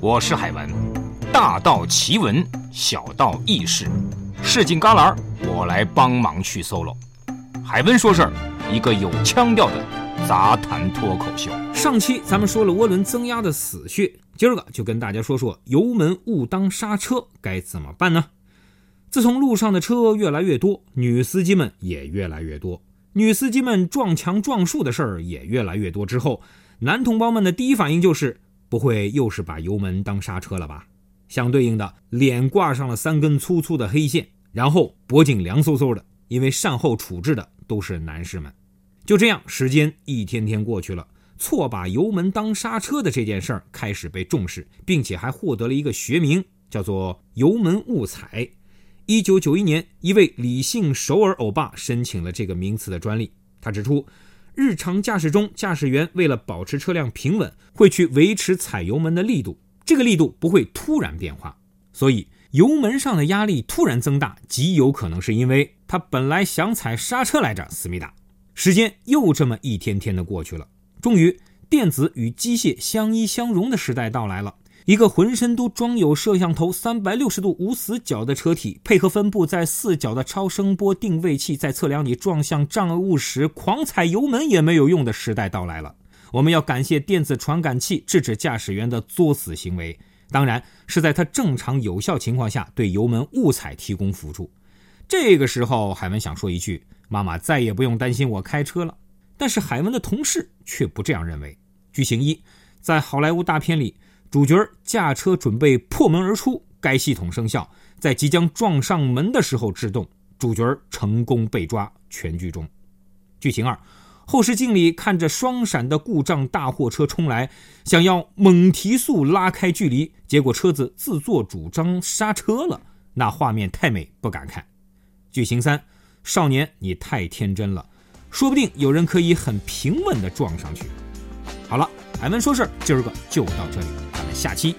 我是海文，大道奇闻，小道轶事，市井旮旯，我来帮忙去 solo。海文说事儿，一个有腔调的杂谈脱口秀。上期咱们说了涡轮增压的死穴，今儿个就跟大家说说油门误当刹车该怎么办呢？自从路上的车越来越多，女司机们也越来越多，女司机们撞墙撞树的事儿也越来越多之后，男同胞们的第一反应就是。不会又是把油门当刹车了吧？相对应的，脸挂上了三根粗粗的黑线，然后脖颈凉飕飕的，因为善后处置的都是男士们。就这样，时间一天天过去了，错把油门当刹车的这件事儿开始被重视，并且还获得了一个学名，叫做“油门误踩”。一九九一年，一位李姓首尔欧巴申请了这个名词的专利。他指出。日常驾驶中，驾驶员为了保持车辆平稳，会去维持踩油门的力度，这个力度不会突然变化。所以，油门上的压力突然增大，极有可能是因为他本来想踩刹车来着。思密达，时间又这么一天天的过去了，终于，电子与机械相依相融的时代到来了。一个浑身都装有摄像头、三百六十度无死角的车体，配合分布在四角的超声波定位器，在测量你撞向障碍物时狂踩油门也没有用的时代到来了。我们要感谢电子传感器制止驾驶员的作死行为，当然是在他正常有效情况下对油门误踩提供辅助。这个时候，海文想说一句：妈妈再也不用担心我开车了。但是海文的同事却不这样认为。剧情一，在好莱坞大片里。主角驾车准备破门而出，该系统生效，在即将撞上门的时候制动，主角成功被抓。全剧终。剧情二，后视镜里看着双闪的故障大货车冲来，想要猛提速拉开距离，结果车子自作主张刹车了，那画面太美，不敢看。剧情三，少年你太天真了，说不定有人可以很平稳地撞上去。好了。海文说事儿，今儿个就到这里，下期。